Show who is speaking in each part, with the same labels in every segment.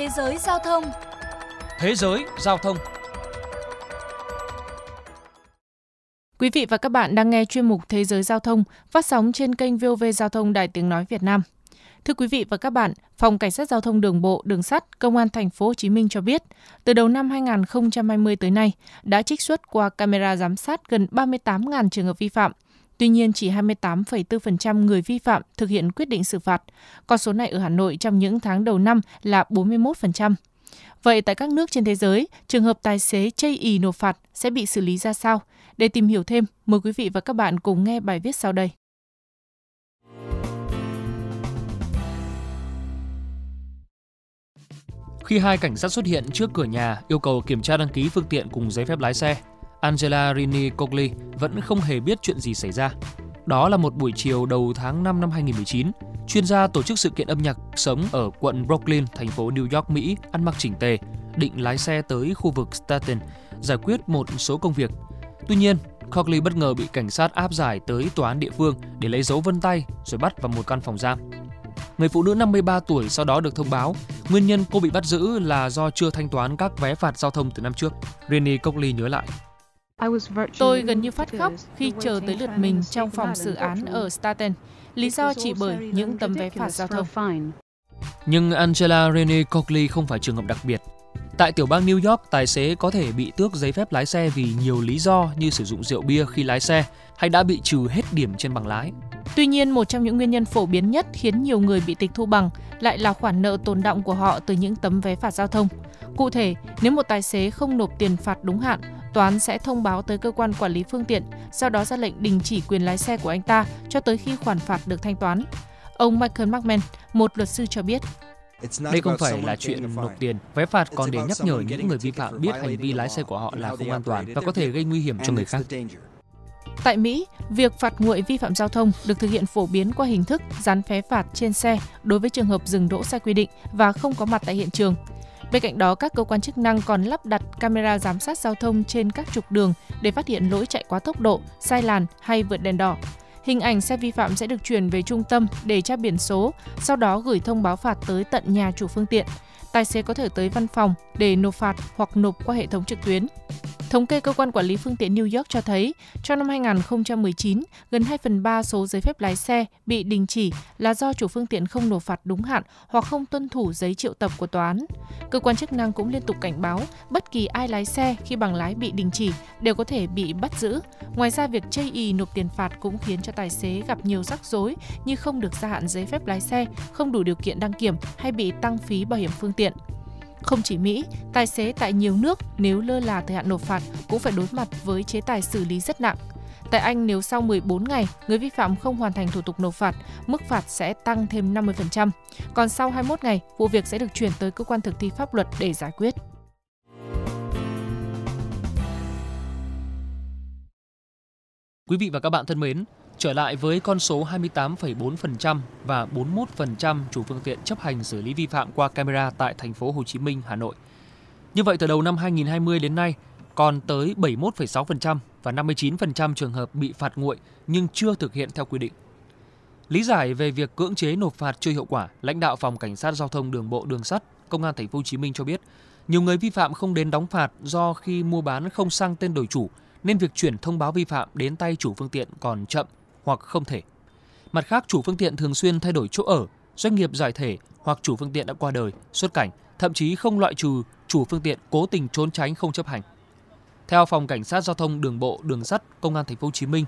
Speaker 1: Thế giới giao thông
Speaker 2: Thế giới giao thông
Speaker 3: Quý vị và các bạn đang nghe chuyên mục Thế giới giao thông phát sóng trên kênh VOV Giao thông Đài Tiếng Nói Việt Nam. Thưa quý vị và các bạn, Phòng Cảnh sát Giao thông Đường bộ, Đường sắt, Công an Thành phố Hồ Chí Minh cho biết, từ đầu năm 2020 tới nay đã trích xuất qua camera giám sát gần 38.000 trường hợp vi phạm. Tuy nhiên, chỉ 28,4% người vi phạm thực hiện quyết định xử phạt. Con số này ở Hà Nội trong những tháng đầu năm là 41%. Vậy tại các nước trên thế giới, trường hợp tài xế chây ý nộp phạt sẽ bị xử lý ra sao? Để tìm hiểu thêm, mời quý vị và các bạn cùng nghe bài viết sau đây.
Speaker 2: Khi hai cảnh sát xuất hiện trước cửa nhà yêu cầu kiểm tra đăng ký phương tiện cùng giấy phép lái xe, Angela Rini Cogli vẫn không hề biết chuyện gì xảy ra. Đó là một buổi chiều đầu tháng 5 năm 2019, chuyên gia tổ chức sự kiện âm nhạc sống ở quận Brooklyn, thành phố New York, Mỹ, ăn mặc chỉnh tề, định lái xe tới khu vực Staten giải quyết một số công việc. Tuy nhiên, Cogley bất ngờ bị cảnh sát áp giải tới tòa án địa phương để lấy dấu vân tay rồi bắt vào một căn phòng giam. Người phụ nữ 53 tuổi sau đó được thông báo nguyên nhân cô bị bắt giữ là do chưa thanh toán các vé phạt giao thông từ năm trước. Rennie Cogley nhớ lại.
Speaker 3: Tôi gần như phát khóc khi chờ tới lượt mình trong phòng xử án ở Staten, lý do chỉ bởi những tấm vé phạt giao thông.
Speaker 2: Nhưng Angela Renee Cogley không phải trường hợp đặc biệt. Tại tiểu bang New York, tài xế có thể bị tước giấy phép lái xe vì nhiều lý do như sử dụng rượu bia khi lái xe hay đã bị trừ hết điểm trên bằng lái.
Speaker 3: Tuy nhiên, một trong những nguyên nhân phổ biến nhất khiến nhiều người bị tịch thu bằng lại là khoản nợ tồn động của họ từ những tấm vé phạt giao thông. Cụ thể, nếu một tài xế không nộp tiền phạt đúng hạn, toán sẽ thông báo tới cơ quan quản lý phương tiện, sau đó ra lệnh đình chỉ quyền lái xe của anh ta cho tới khi khoản phạt được thanh toán. Ông Michael Markman, một luật sư cho biết,
Speaker 2: đây không phải là chuyện nộp tiền. Vé phạt còn để nhắc nhở những người vi phạm biết hành vi lái xe của họ là không an toàn và có thể gây nguy hiểm cho người khác.
Speaker 3: Tại Mỹ, việc phạt nguội vi phạm giao thông được thực hiện phổ biến qua hình thức dán vé phạt trên xe đối với trường hợp dừng đỗ sai quy định và không có mặt tại hiện trường. Bên cạnh đó, các cơ quan chức năng còn lắp đặt camera giám sát giao thông trên các trục đường để phát hiện lỗi chạy quá tốc độ, sai làn hay vượt đèn đỏ. Hình ảnh xe vi phạm sẽ được chuyển về trung tâm để tra biển số, sau đó gửi thông báo phạt tới tận nhà chủ phương tiện. Tài xế có thể tới văn phòng để nộp phạt hoặc nộp qua hệ thống trực tuyến. Thống kê cơ quan quản lý phương tiện New York cho thấy, trong năm 2019, gần 2 phần 3 số giấy phép lái xe bị đình chỉ là do chủ phương tiện không nộp phạt đúng hạn hoặc không tuân thủ giấy triệu tập của tòa án. Cơ quan chức năng cũng liên tục cảnh báo bất kỳ ai lái xe khi bằng lái bị đình chỉ đều có thể bị bắt giữ. Ngoài ra, việc chây ý nộp tiền phạt cũng khiến cho tài xế gặp nhiều rắc rối như không được gia hạn giấy phép lái xe, không đủ điều kiện đăng kiểm hay bị tăng phí bảo hiểm phương tiện. Không chỉ Mỹ, tài xế tại nhiều nước nếu lơ là thời hạn nộp phạt cũng phải đối mặt với chế tài xử lý rất nặng. Tại Anh, nếu sau 14 ngày người vi phạm không hoàn thành thủ tục nộp phạt, mức phạt sẽ tăng thêm 50%. Còn sau 21 ngày, vụ việc sẽ được chuyển tới cơ quan thực thi pháp luật để giải quyết.
Speaker 2: Quý vị và các bạn thân mến, trở lại với con số 28,4% và 41% chủ phương tiện chấp hành xử lý vi phạm qua camera tại thành phố Hồ Chí Minh, Hà Nội. Như vậy từ đầu năm 2020 đến nay, còn tới 71,6% và 59% trường hợp bị phạt nguội nhưng chưa thực hiện theo quy định. Lý giải về việc cưỡng chế nộp phạt chưa hiệu quả, lãnh đạo phòng cảnh sát giao thông đường bộ đường sắt, công an thành phố Hồ Chí Minh cho biết, nhiều người vi phạm không đến đóng phạt do khi mua bán không sang tên đổi chủ nên việc chuyển thông báo vi phạm đến tay chủ phương tiện còn chậm hoặc không thể. Mặt khác, chủ phương tiện thường xuyên thay đổi chỗ ở, doanh nghiệp giải thể hoặc chủ phương tiện đã qua đời, xuất cảnh, thậm chí không loại trừ chủ phương tiện cố tình trốn tránh không chấp hành. Theo phòng cảnh sát giao thông đường bộ, đường sắt, công an thành phố Hồ Chí Minh,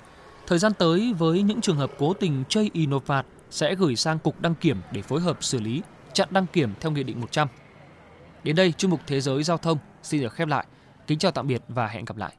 Speaker 2: thời gian tới với những trường hợp cố tình chây y nộp phạt sẽ gửi sang cục đăng kiểm để phối hợp xử lý, chặn đăng kiểm theo nghị định 100. Đến đây, chuyên mục Thế giới giao thông xin được khép lại. Kính chào tạm biệt và hẹn gặp lại.